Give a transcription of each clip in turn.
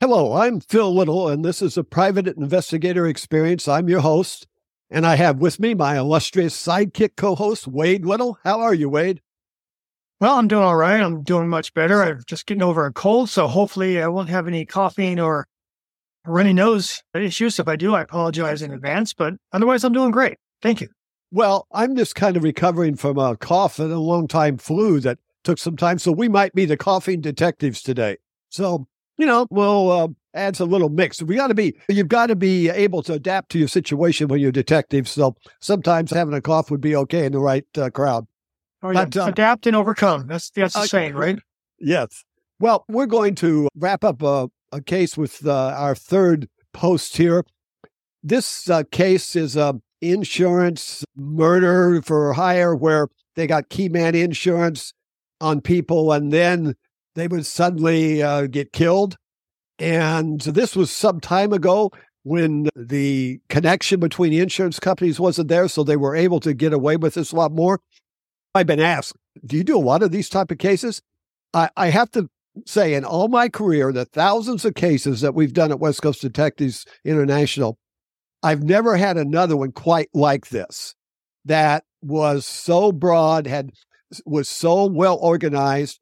Hello, I'm Phil Little, and this is a private investigator experience. I'm your host, and I have with me my illustrious sidekick co host, Wade Little. How are you, Wade? Well, I'm doing all right. I'm doing much better. I'm just getting over a cold, so hopefully I won't have any coughing or runny nose issues. If I do, I apologize in advance, but otherwise, I'm doing great. Thank you. Well, I'm just kind of recovering from a cough and a long time flu that took some time, so we might be the coughing detectives today. So you know, we'll uh, adds a little mix. We got to be, you've got to be able to adapt to your situation when you're a detective. So sometimes having a cough would be okay in the right uh, crowd. Oh, yeah. But, uh, adapt and overcome. That's that's the uh, saying, right? Yes. Well, we're going to wrap up a, a case with uh, our third post here. This uh, case is a insurance murder for hire where they got key man insurance on people and then they would suddenly uh, get killed. And this was some time ago when the connection between the insurance companies wasn't there, so they were able to get away with this a lot more. I've been asked, do you do a lot of these type of cases? I, I have to say, in all my career, the thousands of cases that we've done at West Coast Detectives International, I've never had another one quite like this that was so broad, had was so well organized,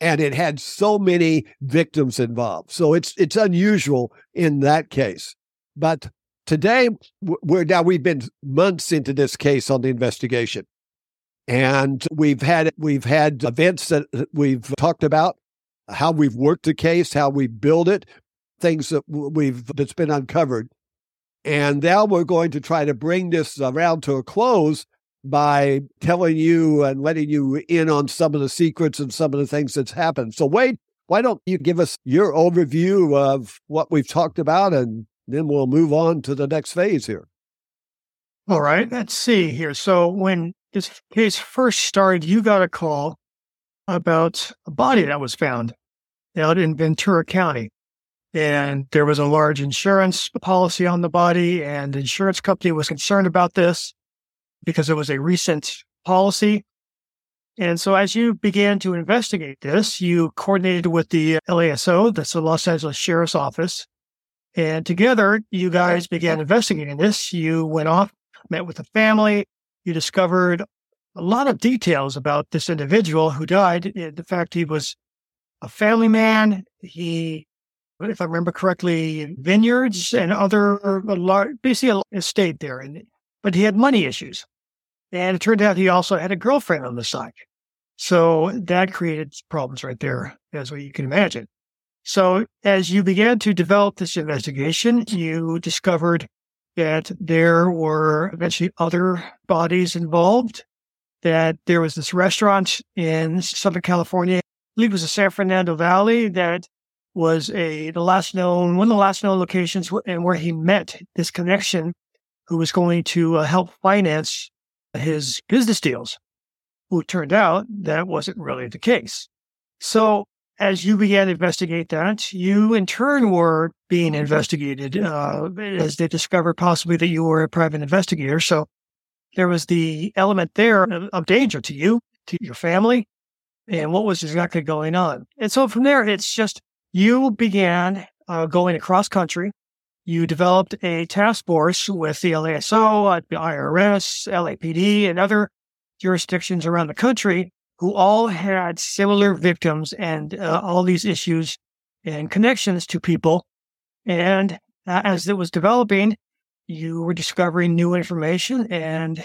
and it had so many victims involved. So it's it's unusual in that case. But today we're now we've been months into this case on the investigation. And we've had we've had events that uh, we've talked about, how we've worked the case, how we build it, things that we've that's been uncovered. And now we're going to try to bring this around to a close by telling you and letting you in on some of the secrets and some of the things that's happened. So, Wade, why don't you give us your overview of what we've talked about and then we'll move on to the next phase here. All right, let's see here. So, when this case first started, you got a call about a body that was found out in Ventura County. And there was a large insurance policy on the body, and the insurance company was concerned about this because it was a recent policy. And so as you began to investigate this, you coordinated with the LASO, that's the Los Angeles Sheriff's Office. And together, you guys began investigating this. You went off, met with the family. You discovered a lot of details about this individual who died. The fact he was a family man. He, if I remember correctly, vineyards and other basically a estate there. And, but he had money issues. And it turned out he also had a girlfriend on the side. So that created problems right there, as you can imagine. So as you began to develop this investigation, you discovered that there were eventually other bodies involved, that there was this restaurant in Southern California, I believe it was the San Fernando Valley, that was a the last known one of the last known locations and where he met this connection who was going to uh, help finance his business deals. Who turned out that wasn't really the case. So as you began to investigate that, you in turn were being investigated uh, as they discovered possibly that you were a private investigator. So there was the element there of danger to you, to your family, and what was exactly going on. And so from there, it's just you began uh, going across country you developed a task force with the LASO, the IRS, LAPD, and other jurisdictions around the country who all had similar victims and uh, all these issues and connections to people. And uh, as it was developing, you were discovering new information. And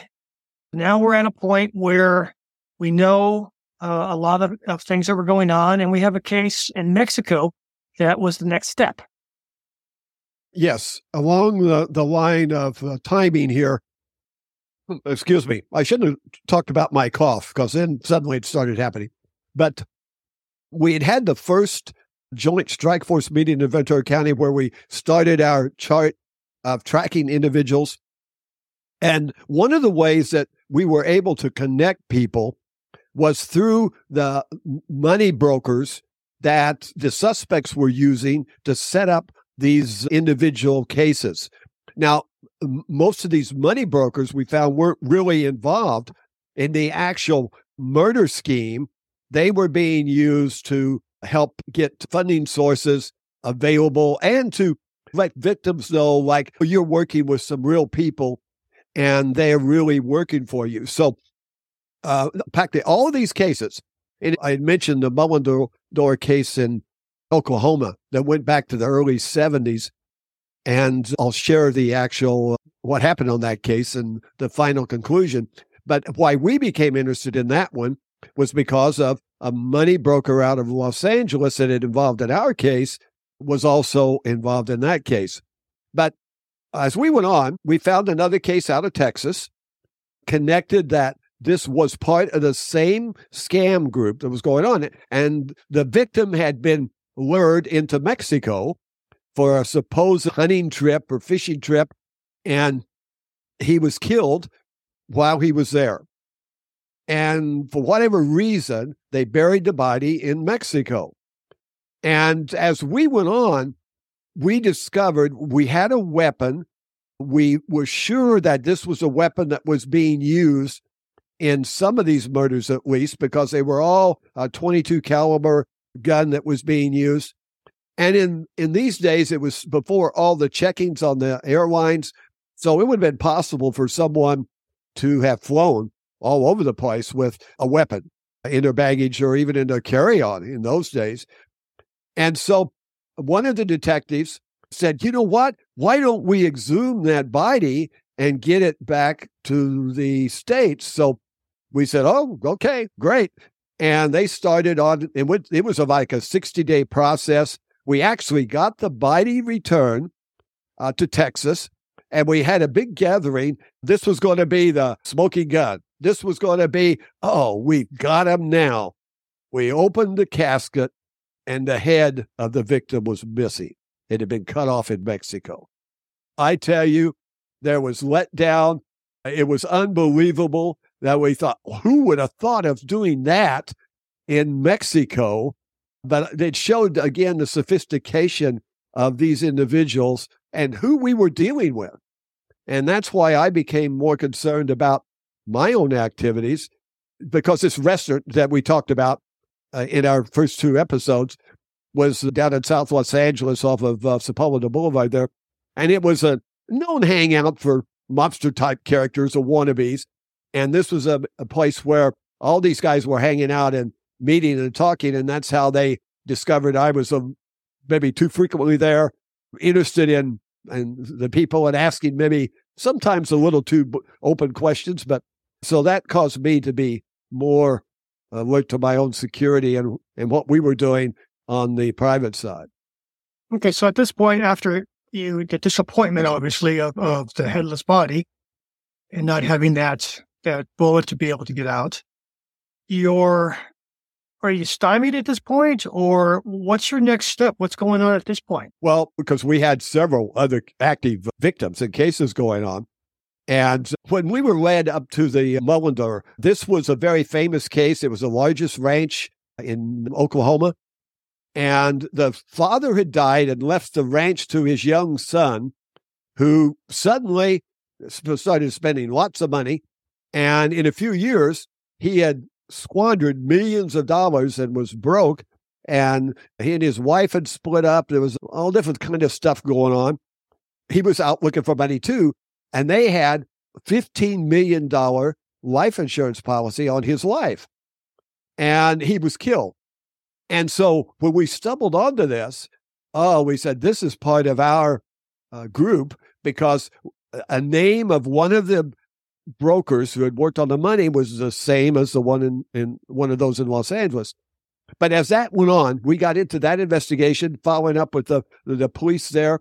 now we're at a point where we know uh, a lot of, of things that were going on, and we have a case in Mexico that was the next step. Yes, along the, the line of uh, timing here, excuse me, I shouldn't have talked about my cough because then suddenly it started happening. But we had had the first joint strike force meeting in Ventura County where we started our chart of tracking individuals. And one of the ways that we were able to connect people was through the money brokers that the suspects were using to set up these individual cases. Now, most of these money brokers we found weren't really involved in the actual murder scheme. They were being used to help get funding sources available and to let victims know, like, you're working with some real people and they're really working for you. So, uh, practically all of these cases, and I mentioned the Mullendore case in Oklahoma that went back to the early 70s. And I'll share the actual uh, what happened on that case and the final conclusion. But why we became interested in that one was because of a money broker out of Los Angeles that had involved in our case was also involved in that case. But as we went on, we found another case out of Texas, connected that this was part of the same scam group that was going on. And the victim had been lured into Mexico for a supposed hunting trip or fishing trip, and he was killed while he was there. And for whatever reason, they buried the body in Mexico. And as we went on, we discovered we had a weapon. We were sure that this was a weapon that was being used in some of these murders, at least, because they were all a 22 caliber gun that was being used. And in, in these days, it was before all the checkings on the airlines. So it would have been possible for someone to have flown all over the place with a weapon in their baggage or even in their carry on in those days. And so one of the detectives said, you know what? Why don't we exhume that body and get it back to the States? So we said, oh, okay, great. And they started on, it, went, it was like a 60 day process. We actually got the body returned uh, to Texas and we had a big gathering. This was going to be the smoking gun. This was going to be, oh, we got him now. We opened the casket and the head of the victim was missing. It had been cut off in Mexico. I tell you, there was let down. It was unbelievable that we thought, who would have thought of doing that in Mexico? But it showed again the sophistication of these individuals and who we were dealing with. And that's why I became more concerned about my own activities because this restaurant that we talked about uh, in our first two episodes was down in South Los Angeles off of uh, Sepulveda Boulevard there. And it was a known hangout for mobster type characters or wannabes. And this was a, a place where all these guys were hanging out and meeting and talking. And that's how they discovered I was um, maybe too frequently there, interested in and the people and asking maybe sometimes a little too open questions. But so that caused me to be more alert to my own security and, and what we were doing on the private side. Okay. So at this point, after you the disappointment, obviously, of, of the headless body and not having that, that bullet to be able to get out, your are you stymied at this point, or what's your next step? What's going on at this point? Well, because we had several other active victims and cases going on. And when we were led up to the Mullendore this was a very famous case. It was the largest ranch in Oklahoma. And the father had died and left the ranch to his young son, who suddenly started spending lots of money. And in a few years, he had squandered millions of dollars and was broke. And he and his wife had split up. There was all different kind of stuff going on. He was out looking for money too. And they had $15 million life insurance policy on his life. And he was killed. And so when we stumbled onto this, oh, we said, this is part of our uh, group because a name of one of the brokers who had worked on the money was the same as the one in, in one of those in Los Angeles. But as that went on, we got into that investigation, following up with the, the police there.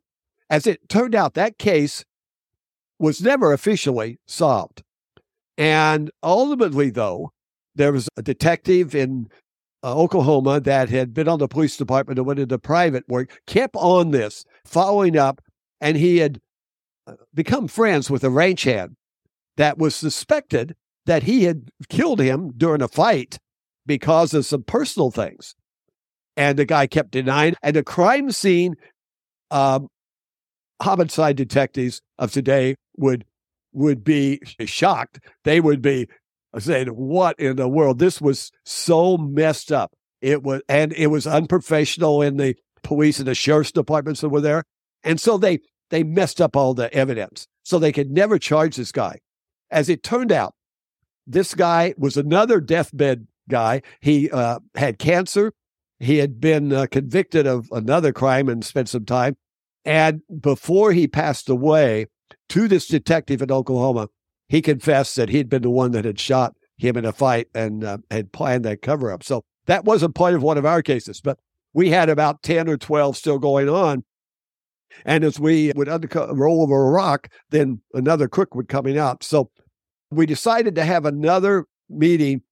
As it turned out, that case was never officially solved. And ultimately, though, there was a detective in uh, Oklahoma that had been on the police department and went into private work, kept on this, following up, and he had uh, become friends with a ranch hand that was suspected that he had killed him during a fight because of some personal things. And the guy kept denying. And the crime scene um, homicide detectives of today would would be shocked. They would be saying, "What in the world? This was so messed up. It was, and it was unprofessional in the police and the sheriff's departments that were there. And so they they messed up all the evidence. So they could never charge this guy. As it turned out, this guy was another deathbed guy. He uh, had cancer. He had been uh, convicted of another crime and spent some time. And before he passed away, to this detective in Oklahoma, he confessed that he'd been the one that had shot him in a fight and uh, had planned that cover up. So that wasn't part of one of our cases, but we had about 10 or 12 still going on. And as we would underco- roll over a rock, then another crook would coming out. So we decided to have another meeting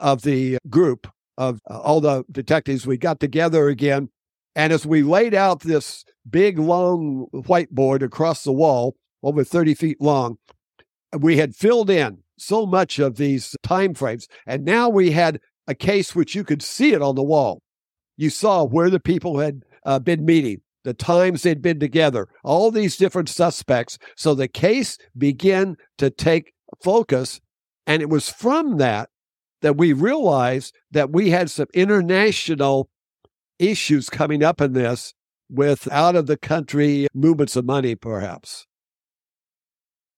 of the group of uh, all the detectives. We got together again. And as we laid out this big, long whiteboard across the wall, over 30 feet long, we had filled in so much of these time frames. And now we had a case which you could see it on the wall. You saw where the people had uh, been meeting, the times they'd been together, all these different suspects. So the case began to take focus. And it was from that that we realized that we had some international issues coming up in this with out of the country movements of money, perhaps.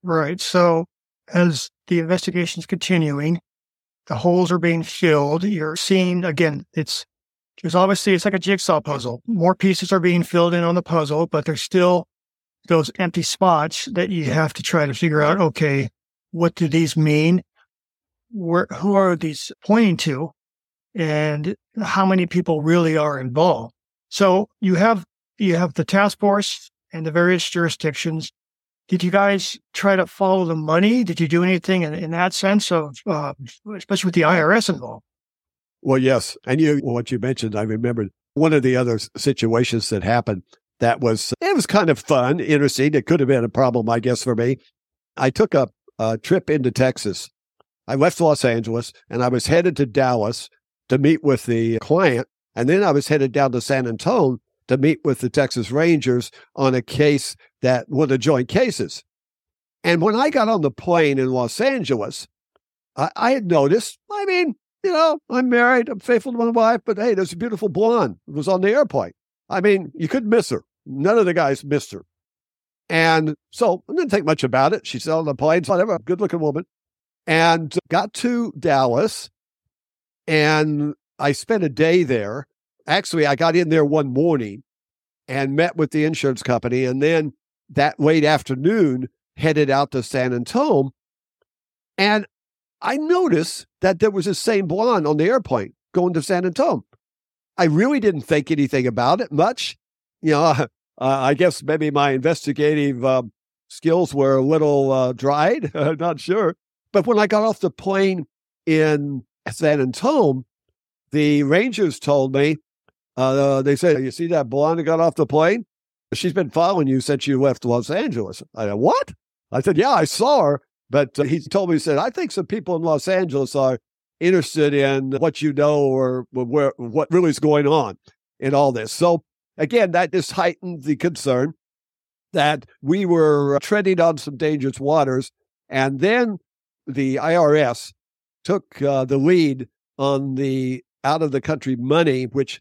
Right. So as the investigation's continuing, the holes are being filled. You're seeing again, it's there's obviously it's like a jigsaw puzzle. More pieces are being filled in on the puzzle, but there's still those empty spots that you have to try to figure out, okay, what do these mean? Where who are these pointing to? And how many people really are involved? So you have you have the task force and the various jurisdictions did you guys try to follow the money? Did you do anything in, in that sense of, uh, especially with the IRS involved? Well, yes. And you, what you mentioned, I remember one of the other situations that happened that was, it was kind of fun, interesting. It could have been a problem, I guess, for me. I took a, a trip into Texas. I left Los Angeles and I was headed to Dallas to meet with the client. And then I was headed down to San Antonio to meet with the Texas Rangers on a case that of the joint cases. And when I got on the plane in Los Angeles, I, I had noticed, I mean, you know, I'm married, I'm faithful to my wife, but hey, there's a beautiful blonde who was on the airplane. I mean, you couldn't miss her. None of the guys missed her. And so I didn't think much about it. She's on the plane, whatever, good looking woman. And got to Dallas and I spent a day there actually, I got in there one morning and met with the insurance company. And then that late afternoon, headed out to San Antonio. And I noticed that there was the same blonde on the airplane going to San Antonio. I really didn't think anything about it much. You know, uh, I guess maybe my investigative uh, skills were a little uh, dried. Not sure. But when I got off the plane in San Antonio, the Rangers told me uh, they said, You see that blonde got off the plane? She's been following you since you left Los Angeles. I said, What? I said, Yeah, I saw her. But uh, he told me, he said, I think some people in Los Angeles are interested in what you know or where, what really is going on in all this. So, again, that just heightened the concern that we were treading on some dangerous waters. And then the IRS took uh, the lead on the out of the country money, which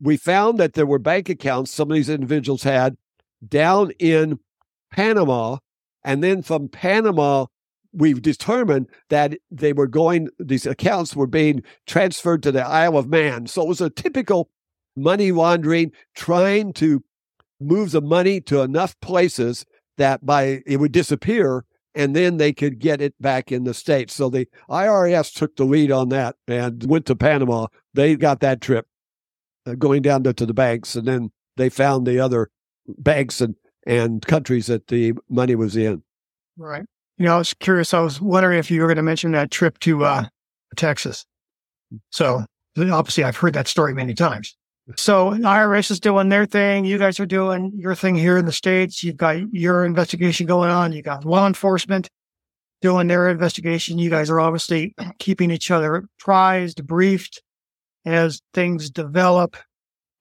we found that there were bank accounts some of these individuals had down in Panama. And then from Panama, we've determined that they were going, these accounts were being transferred to the Isle of Man. So it was a typical money laundering, trying to move the money to enough places that by it would disappear and then they could get it back in the States. So the IRS took the lead on that and went to Panama. They got that trip uh, going down to, to the banks, and then they found the other banks and, and countries that the money was in. Right. You know, I was curious. I was wondering if you were going to mention that trip to uh, Texas. So obviously, I've heard that story many times. So IRS is doing their thing. You guys are doing your thing here in the States. You've got your investigation going on. You got law enforcement doing their investigation. You guys are obviously keeping each other apprised, briefed as things develop.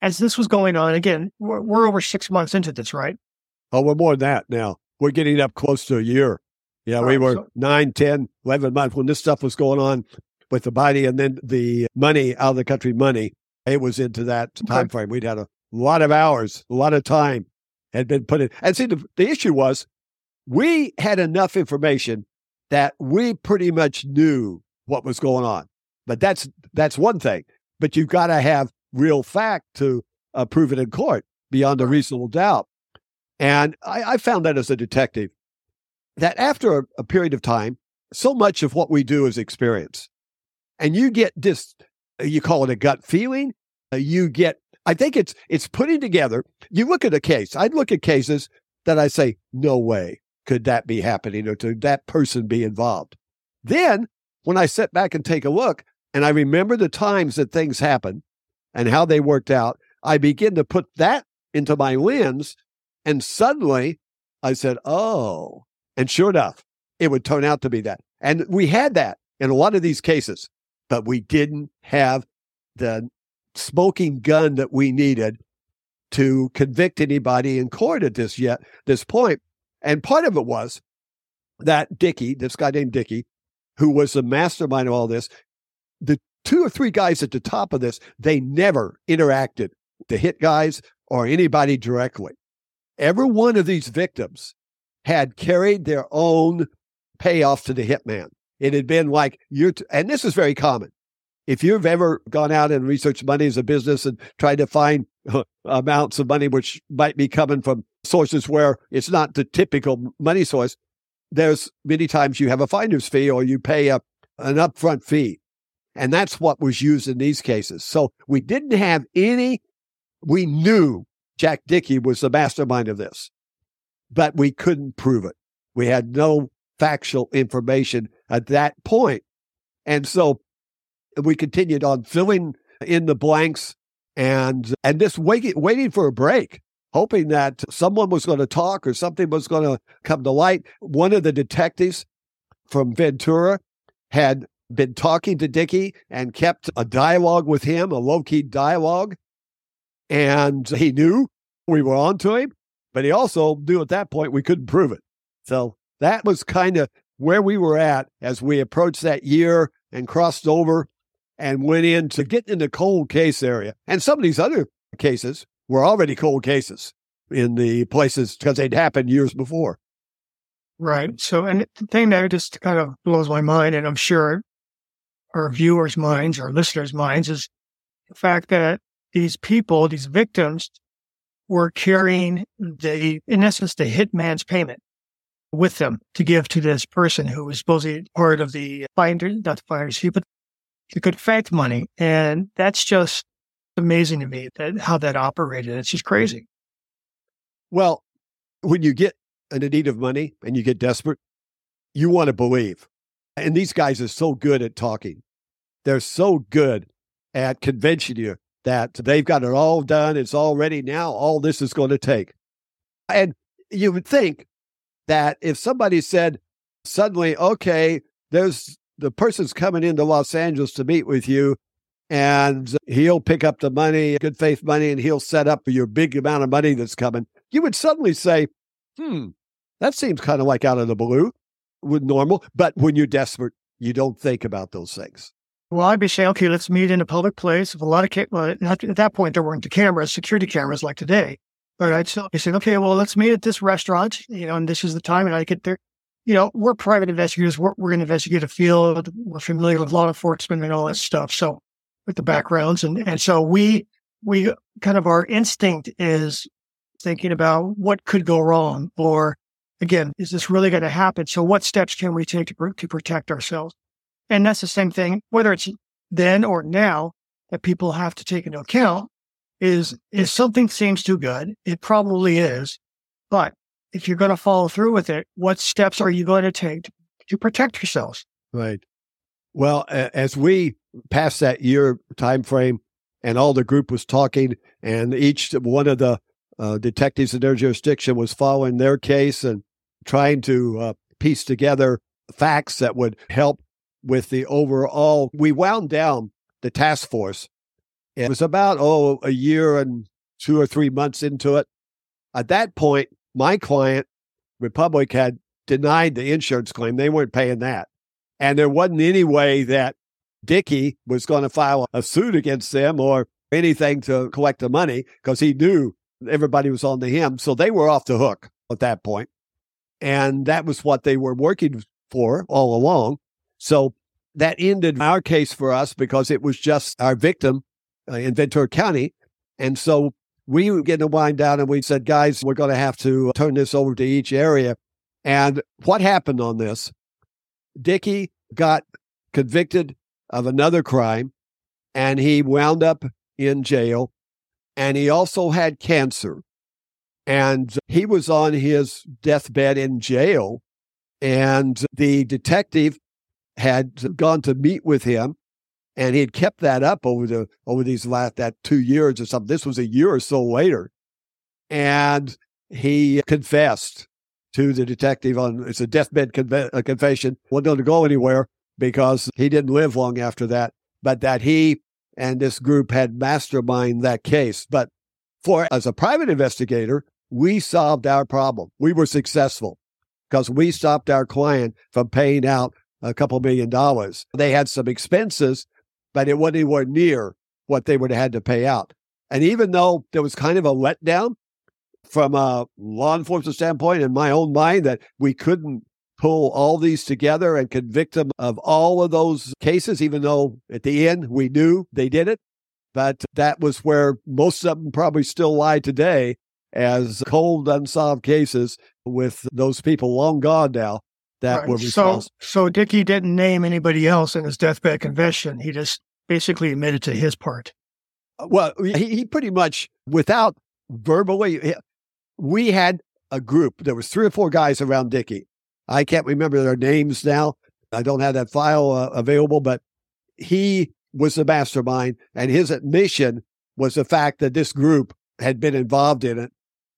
As this was going on, again, we're, we're over six months into this, right? Oh, we're more than that now. We're getting up close to a year. Yeah, All we right, were so- nine, 10, 11 months when this stuff was going on with the body and then the money out of the country money. It was into that time frame. We'd had a lot of hours, a lot of time had been put in. And see, the, the issue was we had enough information that we pretty much knew what was going on. But that's that's one thing. But you've got to have real fact to uh, prove it in court beyond a reasonable doubt. And I, I found that as a detective, that after a, a period of time, so much of what we do is experience. And you get this, you call it a gut feeling. Uh, you get, I think it's it's putting together. You look at a case. I'd look at cases that I say, no way could that be happening or could that person be involved. Then when I sit back and take a look and I remember the times that things happened and how they worked out, I begin to put that into my lens. And suddenly I said, oh, and sure enough, it would turn out to be that. And we had that in a lot of these cases, but we didn't have the smoking gun that we needed to convict anybody in court at this yet this point. And part of it was that Dickey, this guy named Dickey, who was the mastermind of all this, the two or three guys at the top of this, they never interacted the hit guys or anybody directly. Every one of these victims had carried their own payoff to the hitman. It had been like you're, t- and this is very common. If you've ever gone out and researched money as a business and tried to find amounts of money which might be coming from sources where it's not the typical money source, there's many times you have a finder's fee or you pay a, an upfront fee. And that's what was used in these cases. So we didn't have any, we knew Jack Dickey was the mastermind of this, but we couldn't prove it. We had no factual information at that point. And so we continued on filling in the blanks and and just waiting waiting for a break, hoping that someone was going to talk or something was going to come to light. One of the detectives from Ventura had been talking to Dickey and kept a dialogue with him, a low key dialogue. And he knew we were on to him, but he also knew at that point we couldn't prove it. So that was kind of where we were at as we approached that year and crossed over and went into getting in the cold case area. And some of these other cases were already cold cases in the places because they'd happened years before. Right. So, and the thing that just kind of blows my mind, and I'm sure our viewers' minds, our listeners' minds, is the fact that these people, these victims, were carrying the, in essence, the hitman's payment with them to give to this person who was supposedly part of the finder, not the finder's fee, but the good faith money. And that's just amazing to me that how that operated. It's just crazy. Well, when you get in need of money and you get desperate, you want to believe. And these guys are so good at talking. They're so good at convincing you that they've got it all done. It's all ready now. All this is going to take. And you would think that if somebody said suddenly, okay, there's the person's coming into Los Angeles to meet with you and he'll pick up the money, good faith money, and he'll set up your big amount of money that's coming, you would suddenly say, hmm, that seems kind of like out of the blue with normal. But when you're desperate, you don't think about those things. Well, I'd be saying, okay, let's meet in a public place. With a lot of, ca- well, at that point, there weren't the cameras, security cameras like today. But I'd say, okay, well, let's meet at this restaurant, you know, and this is the time. And I get there, you know, we're private investigators. We're, we're going to investigate a field. We're familiar with law enforcement and all that stuff. So with the backgrounds. And, and so we, we uh, kind of our instinct is thinking about what could go wrong or again, is this really going to happen? So what steps can we take to, to protect ourselves? And that's the same thing, whether it's then or now that people have to take into account is, if something seems too good, it probably is. But if you're going to follow through with it, what steps are you going to take to, protect yourselves? Right. Well, as we passed that year time frame, and all the group was talking, and each one of the uh, detectives in their jurisdiction was following their case and trying to uh, piece together facts that would help with the overall. We wound down the task force. It was about oh a year and two or three months into it. At that point, my client, Republic, had denied the insurance claim. They weren't paying that. And there wasn't any way that Dickey was going to file a suit against them or anything to collect the money because he knew everybody was on to him. So they were off the hook at that point. And that was what they were working for all along. So that ended our case for us because it was just our victim uh, in Ventura County. And so we were getting to wind down and we said, guys, we're going to have to turn this over to each area. And what happened on this? Dickie got convicted of another crime and he wound up in jail. And he also had cancer. And he was on his deathbed in jail. And the detective had gone to meet with him and he had kept that up over the over these last that two years or something. This was a year or so later, and he confessed to the detective on it's a deathbed conve- a confession. wasn't going to go anywhere because he didn't live long after that, but that he and this group had mastermind that case. But for as a private investigator, we solved our problem. We were successful because we stopped our client from paying out a couple million dollars. They had some expenses, but it wasn't anywhere near what they would have had to pay out. And even though there was kind of a letdown from a law enforcement standpoint in my own mind that we couldn't pull all these together and convict them of all of those cases, even though at the end we knew they did it. But that was where most of them probably still lie today as cold, unsolved cases with those people long gone now that Right. were So, responsible. so Dickie didn't name anybody else in his deathbed confession. He just basically admitted to his part. Well, he, he pretty much, without verbally, we had a group. There was three or four guys around Dickie. I can't remember their names now. I don't have that file uh, available, but he was the mastermind, and his admission was the fact that this group had been involved in it,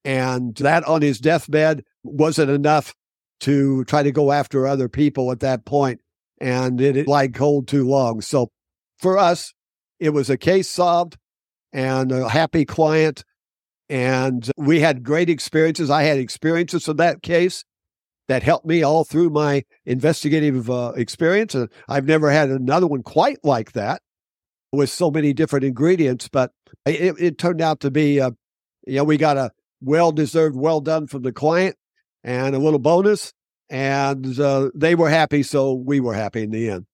and that on his deathbed wasn't enough to try to go after other people at that point, and it had lied cold too long. So, for us, it was a case solved and a happy client. And we had great experiences. I had experiences of that case that helped me all through my investigative uh, experience. And I've never had another one quite like that with so many different ingredients. But it, it turned out to be, uh, you know, we got a well deserved, well done from the client and a little bonus. And uh, they were happy. So we were happy in the end.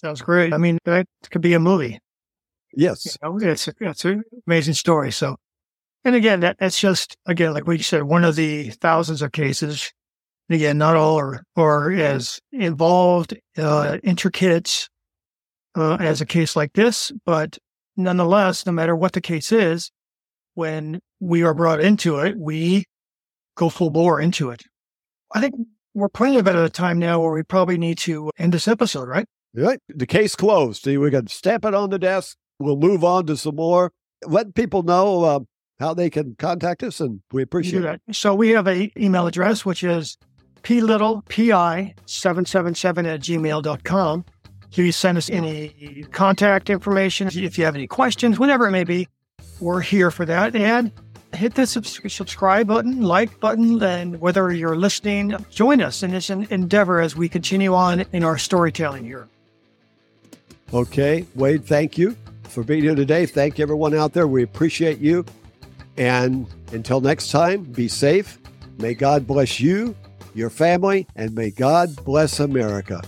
Sounds great. I mean, that could be a movie. Yes. You know, it's it's an amazing story. So, and again, that that's just again, like we said, one of the thousands of cases. And again, not all are are as involved, uh, intricate uh, as a case like this, but nonetheless, no matter what the case is, when we are brought into it, we go full bore into it. I think we're plenty of it at a time now where we probably need to end this episode, right? Right. The case closed. See, we can stamp it on the desk. We'll move on to some more. Let people know uh, how they can contact us, and we appreciate it. So we have a email address, which is plittlepi777 at gmail.com. Please send us any contact information. If you have any questions, whatever it may be, we're here for that. And hit the subs- subscribe button, like button, and whether you're listening, join us in this en- endeavor as we continue on in our storytelling here. Okay, Wade, thank you for being here today. Thank everyone out there. We appreciate you. And until next time, be safe. May God bless you, your family, and may God bless America.